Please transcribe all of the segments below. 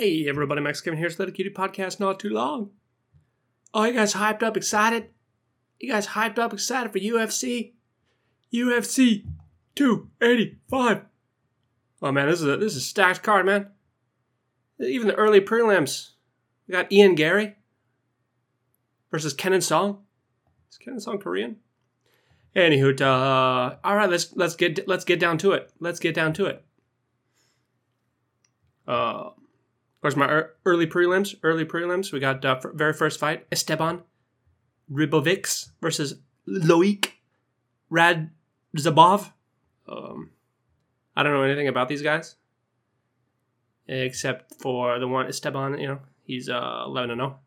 Hey everybody, Max Kevin here. It's Little Cutie Podcast. Not too long. Oh, you guys hyped up, excited? You guys hyped up, excited for UFC? UFC 285. Oh man, this is a this is a stacked card, man. Even the early prelims. We got Ian Garry versus Kenan Song. Is Kenan Song Korean? Anywho, uh, all right, let's let's get let's get down to it. Let's get down to it. Uh, of course, my early prelims. Early prelims. We got uh, very first fight: Esteban Ribovics versus Loik Radzhabov. Um, I don't know anything about these guys except for the one Esteban. You know, he's uh, eleven and zero. Oh.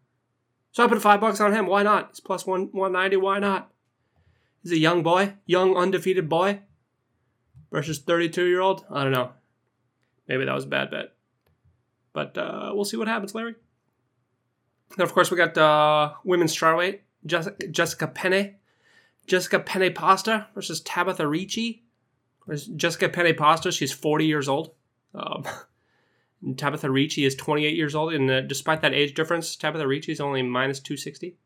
So I put five bucks on him. Why not? He's plus one one ninety. Why not? He's a young boy, young undefeated boy versus thirty two year old. I don't know. Maybe that was a bad bet. But uh, we'll see what happens, Larry. Then, of course, we got uh, women's strawweight Jessica, Jessica Penne. Jessica Penne Pasta versus Tabitha Ricci. Jessica Penne Pasta, she's 40 years old. Um, Tabitha Ricci is 28 years old, and uh, despite that age difference, Tabitha Ricci is only minus 260.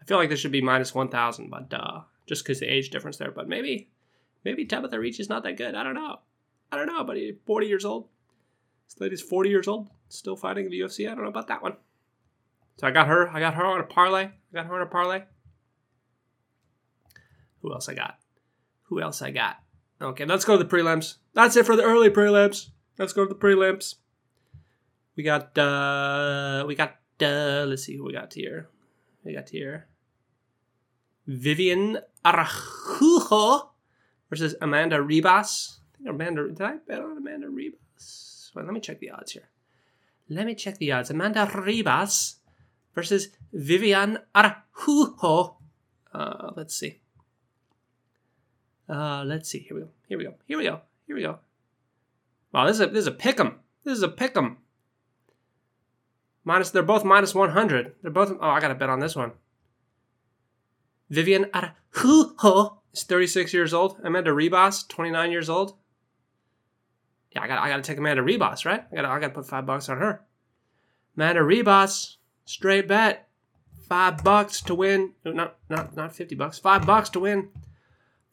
I feel like this should be minus 1,000, but uh, just because the age difference there. But maybe, maybe Tabitha Ricci is not that good. I don't know. I don't know, but he's 40 years old. This lady's 40 years old, still fighting in the UFC. I don't know about that one. So I got her. I got her on a parlay. I got her on a parlay. Who else I got? Who else I got? Okay, let's go to the prelims. That's it for the early prelims. Let's go to the prelims. We got uh we got uh let's see who we got here. We got here. Vivian Araujo versus Amanda Ribas. I think Amanda did I bet on Amanda Ribas? Let me check the odds here. Let me check the odds. Amanda Ribas versus Vivian Araujo. Uh, let's see. Uh, let's see. Here we go. Here we go. Here we go. Here we go. Wow, this is a this is a pick'em. This is a pick'em. Minus, they're both minus one hundred. They're both. Oh, I got to bet on this one. Vivian Araujo is thirty six years old. Amanda Ribas, twenty nine years old yeah, I got I got to take Amanda Ribas, right? I got I got to put five bucks on her. Amanda Ribas, straight bet, five bucks to win. Not not not fifty bucks. Five bucks to win.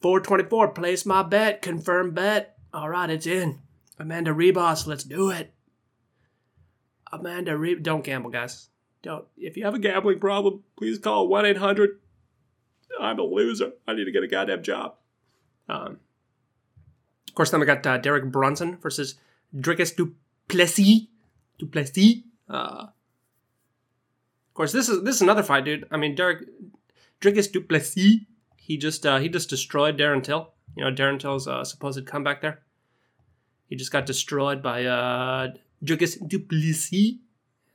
Four twenty four. Place my bet. Confirm bet. All right, it's in. Amanda Ribas, let's do it. Amanda Ribas, don't gamble, guys. Don't. If you have a gambling problem, please call one eight hundred. I'm a loser. I need to get a goddamn job. Um, of course, then we got uh, Derek Brunson versus Dricus du Plessis. Duplessis. Uh, of course, this is this is another fight, dude. I mean, Derek Dricus du Plessis. He just uh, he just destroyed Darren Till. You know, Darren Till's uh, supposed comeback there. He just got destroyed by uh, Dricus du Plessis.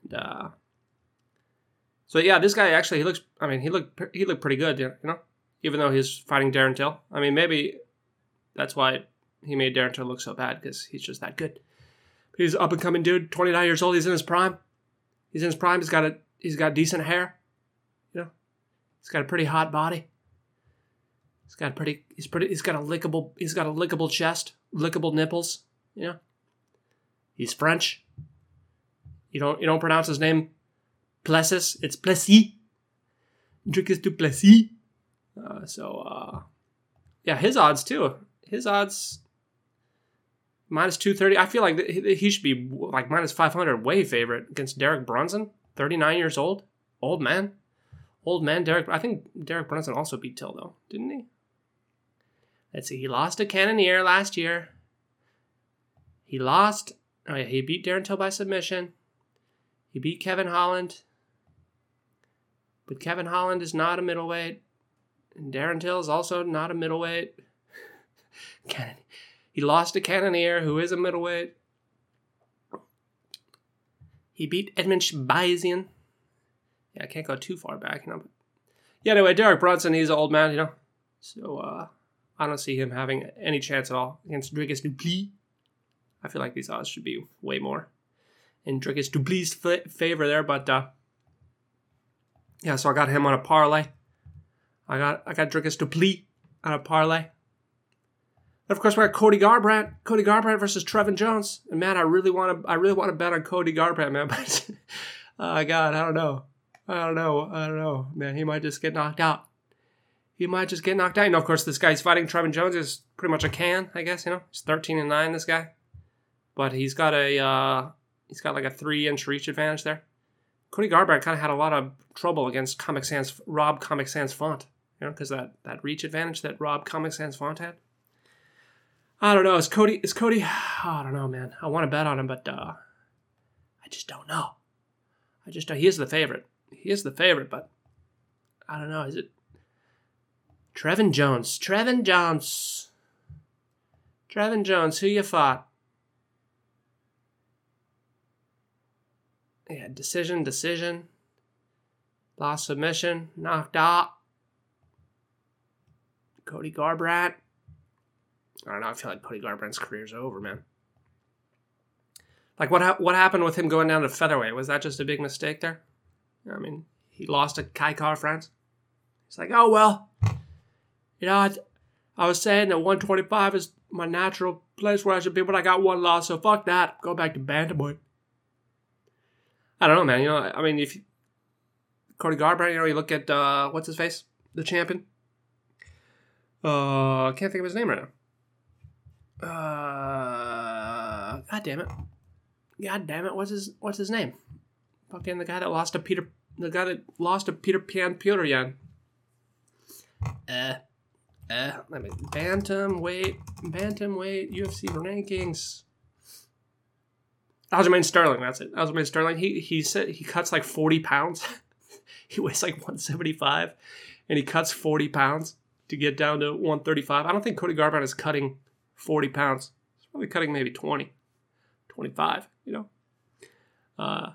And, uh, so yeah, this guy actually he looks. I mean, he looked he looked pretty good. You know, even though he's fighting Darren Till. I mean, maybe that's why he made Darren Till look so bad because he's just that good. He's up and coming dude, 29 years old. He's in his prime. He's in his prime. He's got a he's got decent hair. You know, he's got a pretty hot body. He's got a pretty he's pretty he's got a lickable he's got a lickable chest, lickable nipples. You know, he's French. You don't you don't pronounce his name Plessis. It's Plessis. Dricus du Plessis. Uh, so uh, yeah, his odds too. His odds minus 230. I feel like he should be like minus 500 way favorite against Derek Brunson, 39 years old, old man. Old man Derek. I think Derek Brunson also beat Till though, didn't he? Let's see. He lost to Cannonier last year. He lost. Oh yeah, he beat Darren Till by submission. He beat Kevin Holland. But Kevin Holland is not a middleweight. And Darren Till is also not a middleweight. He lost to Cannonier, who is a middleweight. He beat Edmund Shahbazyan. Yeah, I can't go too far back, you know. Yeah, anyway, Derek Brunson, he's an old man, you know. So uh, I don't see him having any chance at all against Dricus du Plessis. I feel like these odds should be way more in Dricus du Plessis' favor there, but uh, yeah, so I got him on a parlay. I got I got Dricus du Plessis on a parlay. Of course, we got Cody Garbrandt. Cody Garbrandt versus Trevin Jones. And man, I really want to. I really want to bet on Cody Garbrandt, man. But oh god, I don't know. I don't know. I don't know, man. He might just get knocked out. He might just get knocked out. Know, of course, this guy's fighting Trevin Jones is pretty much a can, I guess. You know, he's thirteen and nine. This guy, but he's got a uh, he's got like a three inch reach advantage there. Cody Garbrandt kind of had a lot of trouble against Comic Sans Rob Comic Sans Font, you know, because that that reach advantage that Rob Comic Sans Font had. I don't know. Is Cody? Is Cody? I don't know, man. I want to bet on him, but uh, I just don't know. I just he is the favorite. He is the favorite, but I don't know. Is it Trevin Jones? Trevin Jones. Trevin Jones. Who you fought? Yeah, decision, decision. Lost submission, knocked out. Cody Garbrandt. I don't know. I feel like Cody Garbrandt's career's over, man. Like what ha- what happened with him going down to featherweight? Was that just a big mistake there? I mean, he lost to Kai Kara-France. He's like, oh well, you know, I, I was saying that 125 is my natural place where I should be, but I got one loss, so fuck that. Go back to bantamweight. I don't know, man. You know, I mean, if Cody Garbrandt, you know, you look at uh, what's his face, the champion. Uh, I can't think of his name right now. Uh, God damn it! God damn it! What's his What's his name? Fucking the guy that lost to Peter. The guy that lost to Peter Pan Peteryan. Uh, uh. Let me bantam weight, bantam weight, UFC rankings. Aljamain Sterling. That's it. Aljamain Sterling. He he said he cuts like forty pounds. he weighs like one seventy five, and he cuts forty pounds to get down to one thirty five. I don't think Cody Garbrandt is cutting 40 pounds. He's probably cutting maybe 20, 25, you know? Uh,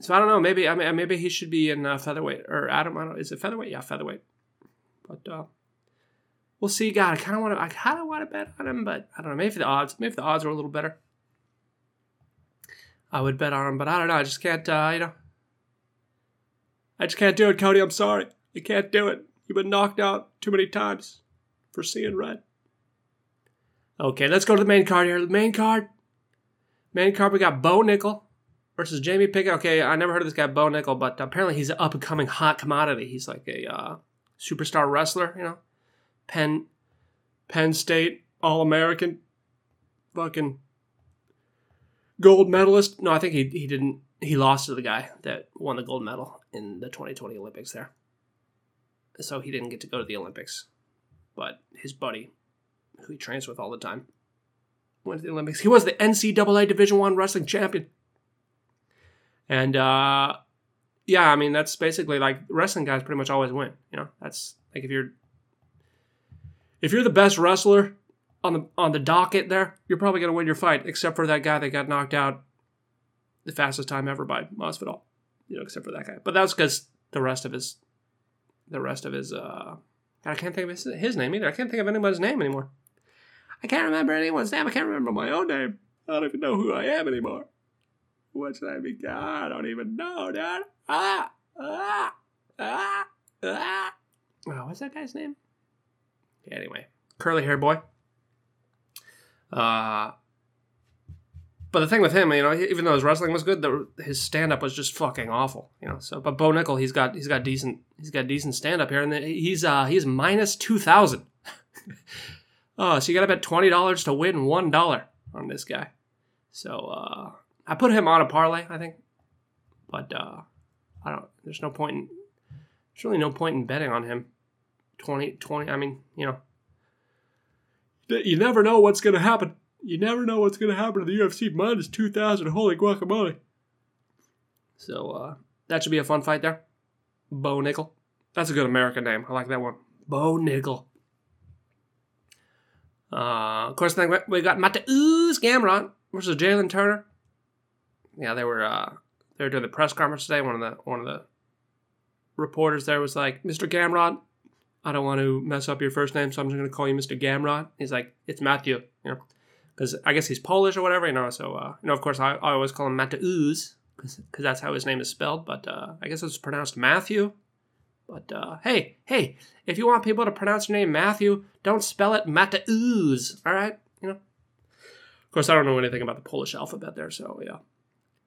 so I don't know. Maybe I mean maybe he should be in uh, featherweight or Adam. I don't. know. Is it featherweight? Yeah, featherweight. But uh, we'll see. God, I kind of want to. I kind of want to bet on him, but I don't know. Maybe the odds. Maybe the odds are a little better. I would bet on him, but I don't know. I just can't. Uh, you know. I just can't do it, Cody. I'm sorry. I can't do it. You've been knocked out too many times for seeing red. Okay, let's go to the main card here. The main card. Main card, we got Bo Nickal versus Jamie Pickett. Okay, I never heard of this guy, Bo Nickal, but apparently he's an up and coming hot commodity. He's like a uh, superstar wrestler, you know. Penn, Penn State All American, fucking gold medalist. No, I think he he didn't. He lost to the guy that won the gold medal in the 2020 Olympics there. So he didn't get to go to the Olympics, but his buddy who he trains with all the time, went to the Olympics. He was the NCAA Division One wrestling champion. And uh, yeah, I mean that's basically like wrestling guys pretty much always win. You know, that's like if you're if you're the best wrestler on the on the docket there, you're probably gonna win your fight, except for that guy that got knocked out the fastest time ever by Masvidal. You know, except for that guy. But that's because the rest of his the rest of his uh I can't think of his, his name either. I can't think of anybody's name anymore. I can't remember anyone's name. I can't remember my own name. I don't even know who I am anymore. What should I be? I don't even know, Dad. Ah, ah, ah, ah. Oh, what's that guy's name? Anyway, curly hair boy. Uh, but the thing with him, you know, even though his wrestling was good, the, his stand up was just fucking awful, you know. So, but Bo Nickal, he's got he's got decent he's got decent stand up here, and he's uh he's minus two thousand. Oh, so you got to bet twenty dollars to win one dollar on this guy. So uh, I put him on a parlay, I think, but uh, I don't. There's no point in. There's really no point in betting on him. 20, 20 I mean, you know, you never know what's going to happen. You never know what's going to happen to the UFC minus two thousand. Holy guacamole! So uh, that should be a fun fight there. Bo Nickal. That's a good American name. I like that one. Bo Nickal. Uh, of course, then we got Mateusz Gamrot versus Jalen Turner. Yeah, they were uh, they were doing the press conference today. One of the one of the reporters there was like, "Mr. Gamrot, I don't want to mess up your first name, so I'm just going to call you Mr. Gamrot." He's like, "It's Matthew," you know, because I guess he's Polish or whatever, you know. So, uh, you know, of course, I, I always call him Mateusz because that's how his name is spelled, but uh, I guess it's pronounced Matthew. But uh, hey, hey, if you want people to pronounce your name Matthew, don't spell it Mateusz. All right, you know. Of course, I don't know anything about the Polish alphabet there, so yeah.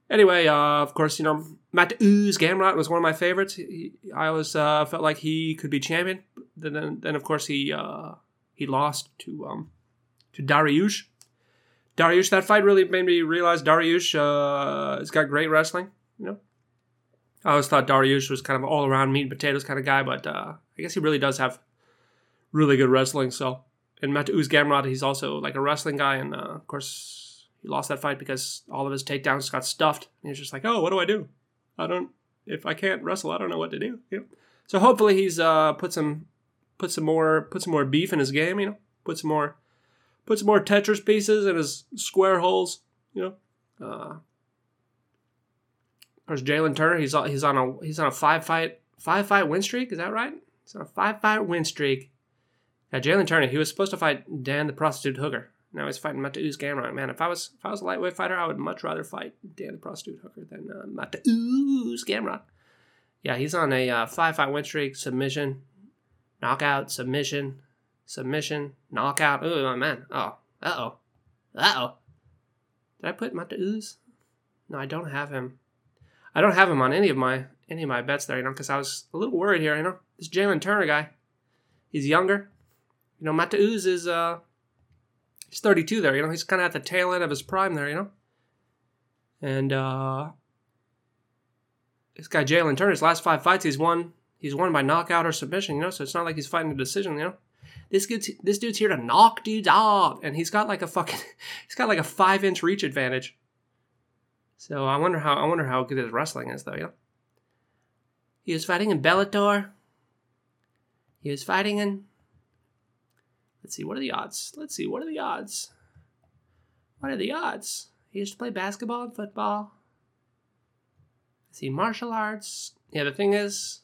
Anyway, uh, of course, you know Mateusz Gamrot was one of my favorites. He, I always uh, felt like he could be champion. Then, then then of course, he uh, he lost to um, to Dariush. Dariush, that fight really made me realize Dariush uh, has got great wrestling. You know, I always thought Dariush was kind of all around meat and potatoes kind of guy, but uh, I guess he really does have really good wrestling. So, and Mateusz Gamrot, he's also like a wrestling guy, and uh, of course he lost that fight because all of his takedowns got stuffed. And he's just like, oh, what do I do? I don't. If I can't wrestle, I don't know what to do. You know? So hopefully he's uh, put some put some more put some more beef in his game. You know, put some more put some more Tetris pieces in his square holes. You know. Uh, there's Jalen Turner. He's he's on a he's on a five fight five fight win streak. Is that right? He's on a five fight win streak. Yeah, Jalen Turner. He was supposed to fight Dan the prostitute hooker. Now he's fighting Mateusz Gamrot. Man, if I was if I was a lightweight fighter, I would much rather fight Dan the prostitute hooker than uh, Mateusz Gamrot. Yeah, he's on a uh, five fight win streak. Submission, knockout, submission, submission, knockout. Oh man. Oh. Uh oh. Uh oh. Did I put Mateusz? No, I don't have him. I don't have him on any of my any of my bets there, you know, because I was a little worried here, you know. This Jalen Turner guy, he's younger. You know, Mateusz is uh he's 32 there, you know, he's kind of at the tail end of his prime there, you know. And uh this guy Jalen Turner's last five fights he's won he's won by knockout or submission, you know, so it's not like he's fighting a decision, you know. This dude's, this dude's here to knock dudes off, and he's got like a fucking he's got like a five inch reach advantage. So I wonder how I wonder how good his wrestling is though, you know. He was fighting in Bellator. He was fighting in Let's see, what are the odds? Let's see, what are the odds? What are the odds? He used to play basketball and football. Let's see, martial arts. Yeah, the thing is,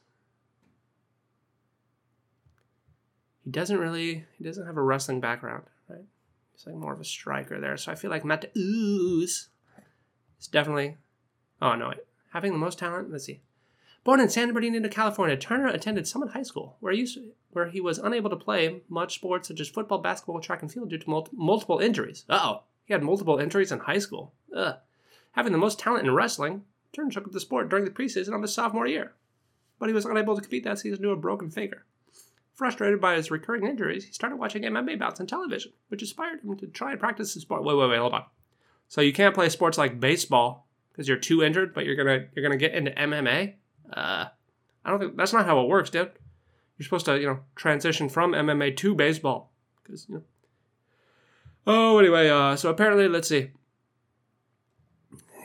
he doesn't really, he doesn't have a wrestling background, right? He's like more of a striker there. So I feel like Mateusz it's definitely. Oh no, having the most talent. Let's see. Born in San Bernardino, California, Turner attended Summit High School, where he, where he was unable to play much sports such as football, basketball, track, and field due to mul- multiple injuries. oh, he had multiple injuries in high school. Ugh. Having the most talent in wrestling, Turner took up the sport during the preseason of his sophomore year, but he was unable to compete that season due to a broken finger. Frustrated by his recurring injuries, he started watching MMA bouts on television, which inspired him to try and practice the sport. Wait, wait, wait, hold on. So you can't play sports like baseball because you're too injured, but you're gonna you're gonna get into MMA. Uh, I don't think that's not how it works, dude. You're supposed to you know transition from MMA to baseball because you know. Oh, anyway, uh, so apparently, let's see.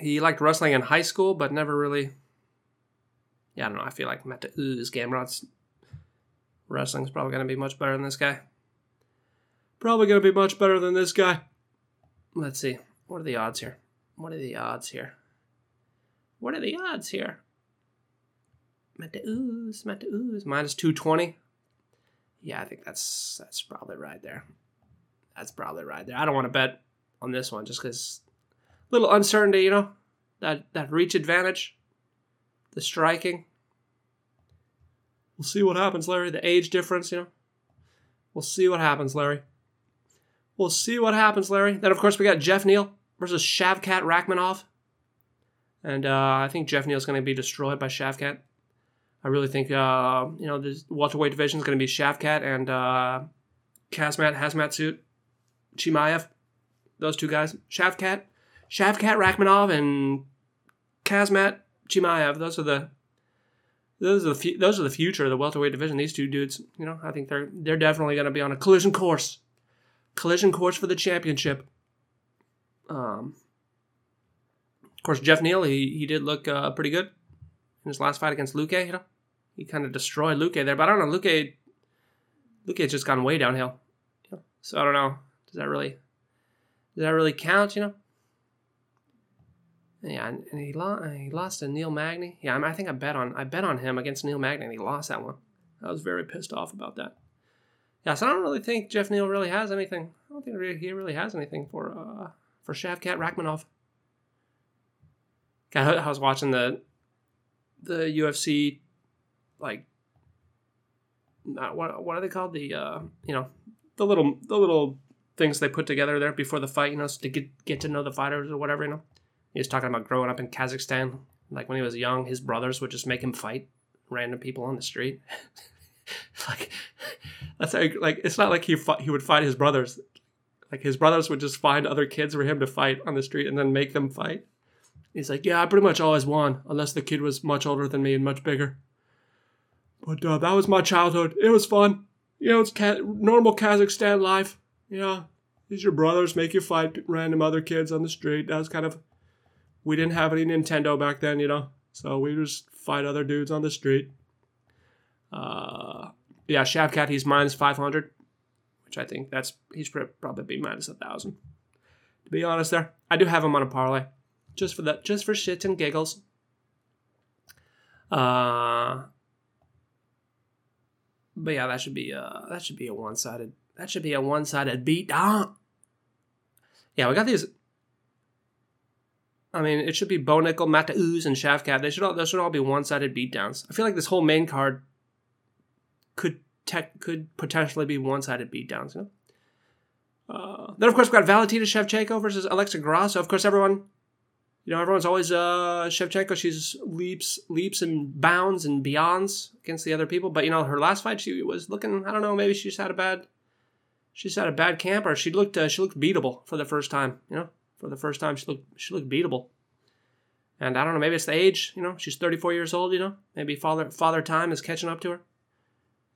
He liked wrestling in high school, but never really. Yeah, I don't know. I feel like Mateusz Gamrot's wrestling's probably to be much better than this guy. Probably to be much better than this guy. Let's see. What are the odds here? What are the odds here? What are the odds here? Mateusz, Mateusz, minus 220. Yeah, I think that's that's probably right there. That's probably right there. I don't want to bet on this one just because a little uncertainty, you know, that that reach advantage, the striking. We'll see what happens, Larry. The age difference, you know. We'll see what happens, Larry. We'll see what happens, Larry. Then, of course, we got Jeff Neal versus Shavkat Rakhmonov. And uh, I think Geoff Neal's going to be destroyed by Shavkat. I really think, uh, you know, the welterweight division is going to be Shavkat and uh, Kazmat Hazmat Suit Chimaev. Those two guys. Shavkat, Shavkat Rakhmonov and Kazmat Chimaev. Those are the those are the those are the future of the welterweight division. These two dudes, you know, I think they're they're definitely going to be on a collision course, collision course for the championship. Um, of course, Geoff Neal, he, he did look uh, pretty good in his last fight against Luque. You know, he kind of destroyed Luque there, but I don't know. Luque, Luque has just gone way downhill. You know? So I don't know. Does that really, does that really count? You know. Yeah, and he lost. He lost to Neil Magny. Yeah, I, mean, I think I bet on I bet on him against Neil Magny, and he lost that one. I was very pissed off about that. Yeah, so I don't really think Geoff Neal really has anything. I don't think he really has anything for uh, for Shavkat Rakhmonov. I was watching the the UFC like uh, what what are they called? The uh, you know, the little the little things they put together there before the fight. You know, to get get to know the fighters or whatever. You know, he was talking about growing up in Kazakhstan. Like when he was young, his brothers would just make him fight random people on the street. like that's how, like it's not like he fought, he would fight his brothers. Like his brothers would just find other kids for him to fight on the street and then make them fight. He's like, yeah, I pretty much always won, unless the kid was much older than me and much bigger. But uh, that was my childhood. It was fun. You know, it's ca- normal Kazakhstan life. You know, these your brothers make you fight random other kids on the street. That was kind of. We didn't have any Nintendo back then, you know, so we just fight other dudes on the street. Uh, yeah, Shavkat, he's minus 500, which I think that's he's probably be minus a thousand. To be honest, there, I do have him on a parlay, just for that, just for shits and giggles. Uh, but yeah, that should be uh that should be a one sided that should be a one sided beat down. Yeah, we got these. I mean, it should be Bo Mateusz, and Shavkat. They should all those should all be one sided beatdowns. I feel like this whole main card could tech could potentially be one sided beatdowns. You know. Uh, then of course we've got Valentina Shevchenko versus Alexa Grasso. Of course, everyone you know, everyone's always uh Shevchenko. She's leaps, leaps and bounds and beyonds against the other people. But you know, her last fight, she was looking. I don't know. Maybe she's had a bad, she's had a bad camp, or she looked uh, she looked beatable for the first time. You know, for the first time, she looked she looked beatable. And I don't know. Maybe it's the age. You know, she's 34 years old. You know, maybe father father time is catching up to her.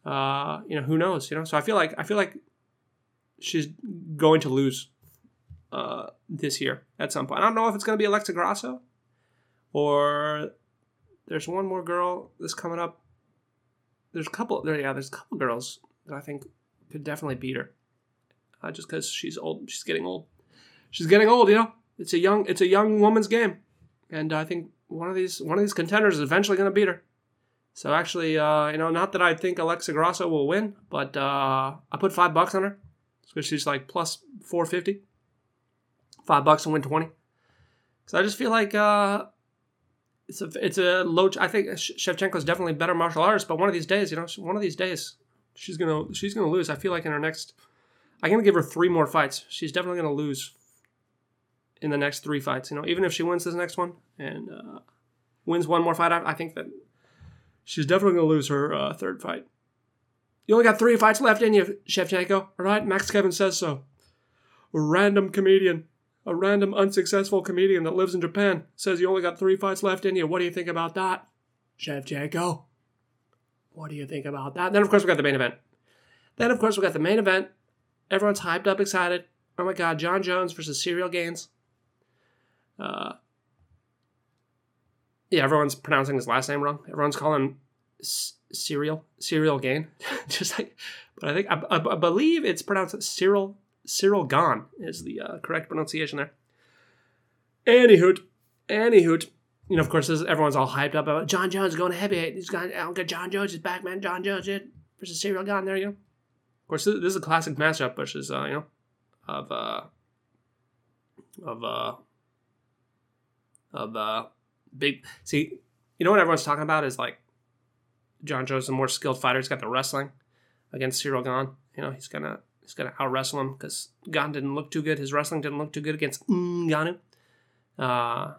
Uh, you know, who knows? You know, so I feel like I feel like she's going to lose uh, this year at some point. I don't know if it's going to be Alexa Grasso or there's one more girl that's coming up. There's a couple. There, yeah, there's a couple girls that I think could definitely beat her. Uh, just because she's old, she's getting old. She's getting old, you know. It's a young, it's a young woman's game, and I think one of these, one of these contenders is eventually going to beat her. So actually, uh, you know, not that I think Alexa Grasso will win, but uh, I put five bucks on her because she's like plus four fifty five bucks and win 20. So I just feel like uh, it's a it's a low. I think Shevchenko is definitely better martial artist, but one of these days, you know, one of these days, she's gonna she's gonna lose. I feel like in her next, I'm gonna give her three more fights. She's definitely gonna lose in the next three fights. You know, even if she wins this next one and uh, wins one more fight, I think that she's definitely gonna lose her uh, third fight. You only got three fights left in you, Shevchenko. All right, Max Kevin says so. A random comedian a random unsuccessful comedian that lives in Japan says you only got three fights left in you. What do you think about that? Shevchenko. What do you think about that? Then, of course, we got the main event. Then, of course, we got the main event. Everyone's hyped up, excited. Oh my God, Jon Jones versus Serial Gains. Uh, yeah, everyone's pronouncing his last name wrong. Everyone's calling him Cyril, Cyril Gain. Just like, but I think, I, I, I believe it's pronounced Cyril Ciryl Gane is the uh, correct pronunciation there. Anywho, anywho, you know, of course, this, everyone's all hyped up about Jon Jones going to heavyweight. He's going, oh, good, Jon Jones is back, man. Jon Jones it versus Ciryl Gane. There you go. Of course, this, this is a classic matchup, which is, uh, you know, of, uh, of, uh, of, uh, big. See, you know what everyone's talking about is like Jon Jones a more skilled fighter. He's got the wrestling against Cyril Gane. You know, he's gonna He's to out wrestle him because Gane didn't look too good. His wrestling didn't look too good against Ngannou. Uh,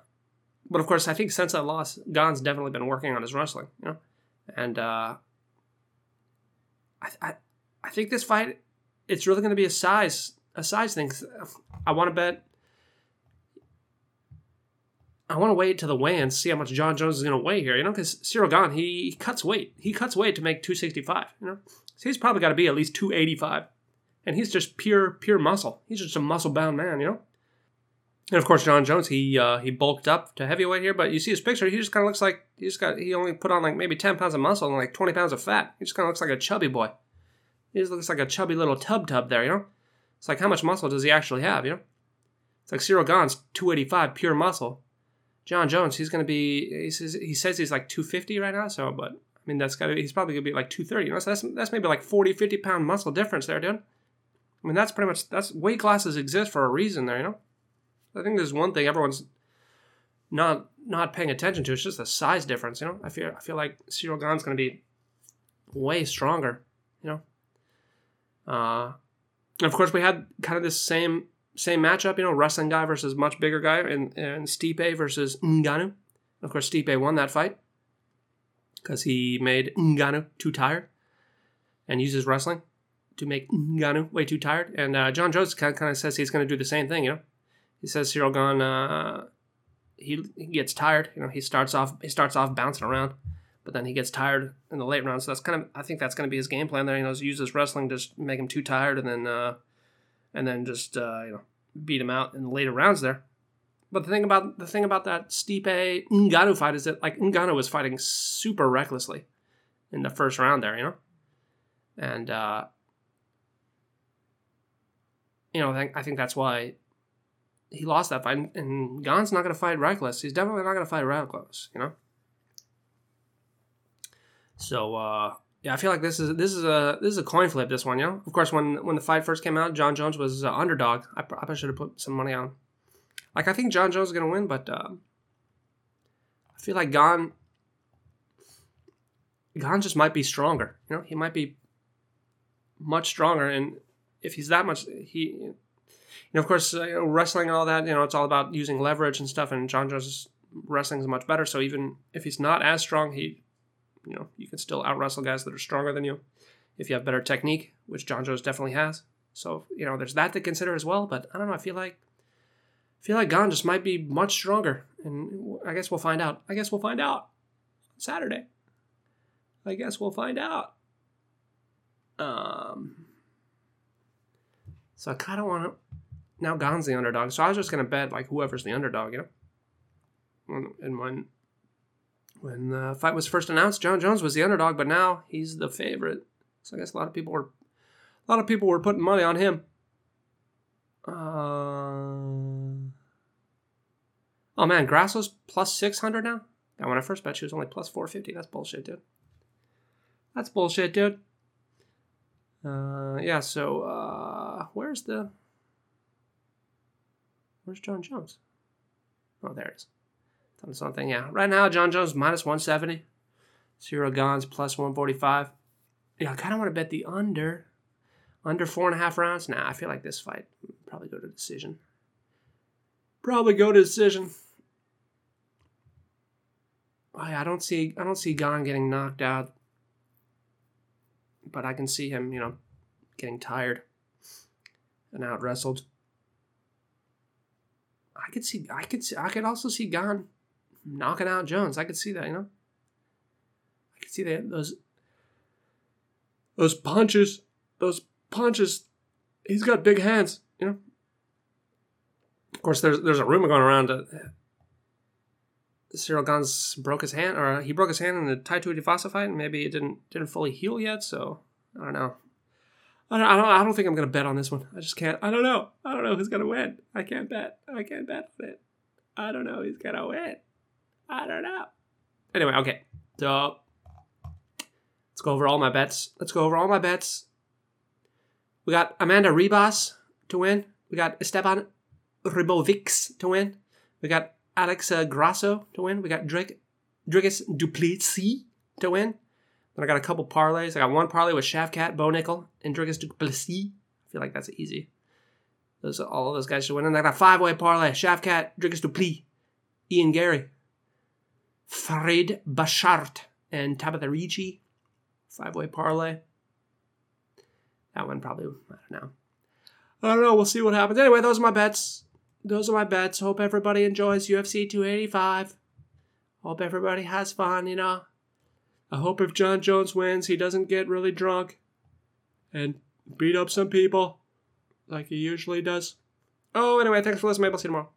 but of course, I think since that loss, Gane's definitely been working on his wrestling, you know, and uh, I, I, I think this fight, it's really to be a size, a size thing. I want to bet. I want to wait to the weigh-in, see how much Jon Jones is going to weigh here, you know, because Cyril Gane, he, cuts weight. He cuts weight to make 265, you know. So he's probably got to be at least 285 and he's just pure pure muscle. He's just a muscle bound man, you know. And of course, Jon Jones, he uh, he bulked up to heavyweight here, but you see his picture, he just kind of looks like he just got he only put on like maybe ten pounds of muscle and like twenty pounds of fat. He just kind of looks like a chubby boy. He just looks like a chubby little tub tub there, you know. It's like how much muscle does he actually have, you know? It's like Cyril Gane's two eighty five pure muscle. Jon Jones, he's gonna be he says he says he's like two fifty right now, so but I mean that's gotta be he's probably gonna be like two thirty, you know. So that's that's maybe like 40, 50 pound muscle difference there, dude. I mean, that's pretty much that's weight classes exist for a reason. There, you know. I think there's one thing everyone's not not paying attention to. It's just the size difference. You know, I feel I feel like Ciryl Gane's going to be way stronger You know, Uh, and of course, we had kind of this same same matchup, you know, wrestling guy versus much bigger guy, and, and Stipe versus Ngannou. Of course, Stipe won that fight because he made Ngannou too tired and uses wrestling to make Ngannou way too tired. And uh, Jon Jones kind of, says he's going to do the same thing, you know. He says Ciryl Gane, uh, he, he gets tired. You know, he starts off he starts off bouncing around, but then he gets tired in the late rounds. So that's kind of I think that's going to be his game plan there. You know, use his wrestling to make him too tired, and then uh, and then just uh, you know beat him out in the later rounds there. But the thing about the thing about that Stipe Ngannou fight is that like Ngannou was fighting super recklessly in the first round there, you know, and uh, you know I think, I think that's why he lost that fight. And Gane's not going to fight reckless. He's definitely not going to fight reckless, you know. So uh, yeah, I feel like this is this is a this is a coin flip. This one, you know. Of course, when when the fight first came out, Jon Jones was uh, underdog. I probably should have put some money on. Like I think Jon Jones is gonna win, but uh, I feel like Gane Gane just might be stronger. You know, he might be much stronger, and if he's that much, he, you know, of course, uh, wrestling and all that. You know, it's all about using leverage and stuff. And Jon Jones' wrestling is much better. So even if he's not as strong, he you know, you can still out wrestle guys that are stronger than you if you have better technique, which Jon Jones definitely has. So, you know, there's that to consider as well. But I don't know. I feel like I feel like Gane just might be much stronger. And I guess we'll find out. I guess we'll find out Saturday. I guess we'll find out. Um so I kinda wanna now Gane's the underdog. So I was just gonna bet like whoever's the underdog, you know? And when when the fight was first announced, Jon Jones was the underdog, but now he's the favorite. So I guess a lot of people were a lot of people were putting money on him. Uh, oh man, Grasso's plus six hundred now. And when I first bet, she was only plus four fifty. That's bullshit, dude. That's bullshit, dude. Uh, yeah. So uh, where's the where's Jon Jones? Oh, there it is on something. Yeah, right now Jon Jones minus 170, Ciryl Gane's plus 145. Yeah, I kind of want to bet the under, under four and a half rounds. Nah, I feel like this fight probably go to decision. Probably go to decision. Oh, yeah, I don't see I don't see Gane getting knocked out, but I can see him, you know, getting tired and out wrestled. I could see I could see I could also see Gane knocking out Jones. I could see that, you know. I could see that those those punches, those punches. He's got big hands, you know. Of course, there's there's a rumor going around that Ciryl Gane's broke his hand, or he broke his hand in the Tai Tuivasa fight, and maybe it didn't didn't fully heal yet. So I don't know. I don't, I don't. I don't think I'm gonna bet on this one. I just can't. I don't know. I don't know who's gonna win. I can't bet. I can't bet on it. I don't know who's gonna win. I don't know. Anyway, okay. So let's go over all my bets. Let's go over all my bets. We got Amanda Ribas to win. We got Esteban Ribovics to win. We got Alexa uh, Grasso to win. We got Drake Dricus Du Plessis to win. Then I got a couple parlays. I got one parlay with Shavkat, Bo Nickal, and Dricus Du Plessis. I feel like that's easy. Those all of those guys should win. And I got a five way parlay: Shavkat, Dricus Du Plessis, Ian Garry, Farid Basharat and Tabitha Ricci. Five way parlay. That one probably, I don't know. I don't know. We'll see what happens. Anyway, those are my bets. Those are my bets. Hope everybody enjoys UFC 285. Hope everybody has fun, you know. I hope if Jon Jones wins, he doesn't get really drunk and beat up some people like he usually does. Oh, anyway, thanks for listening. I'll see you tomorrow.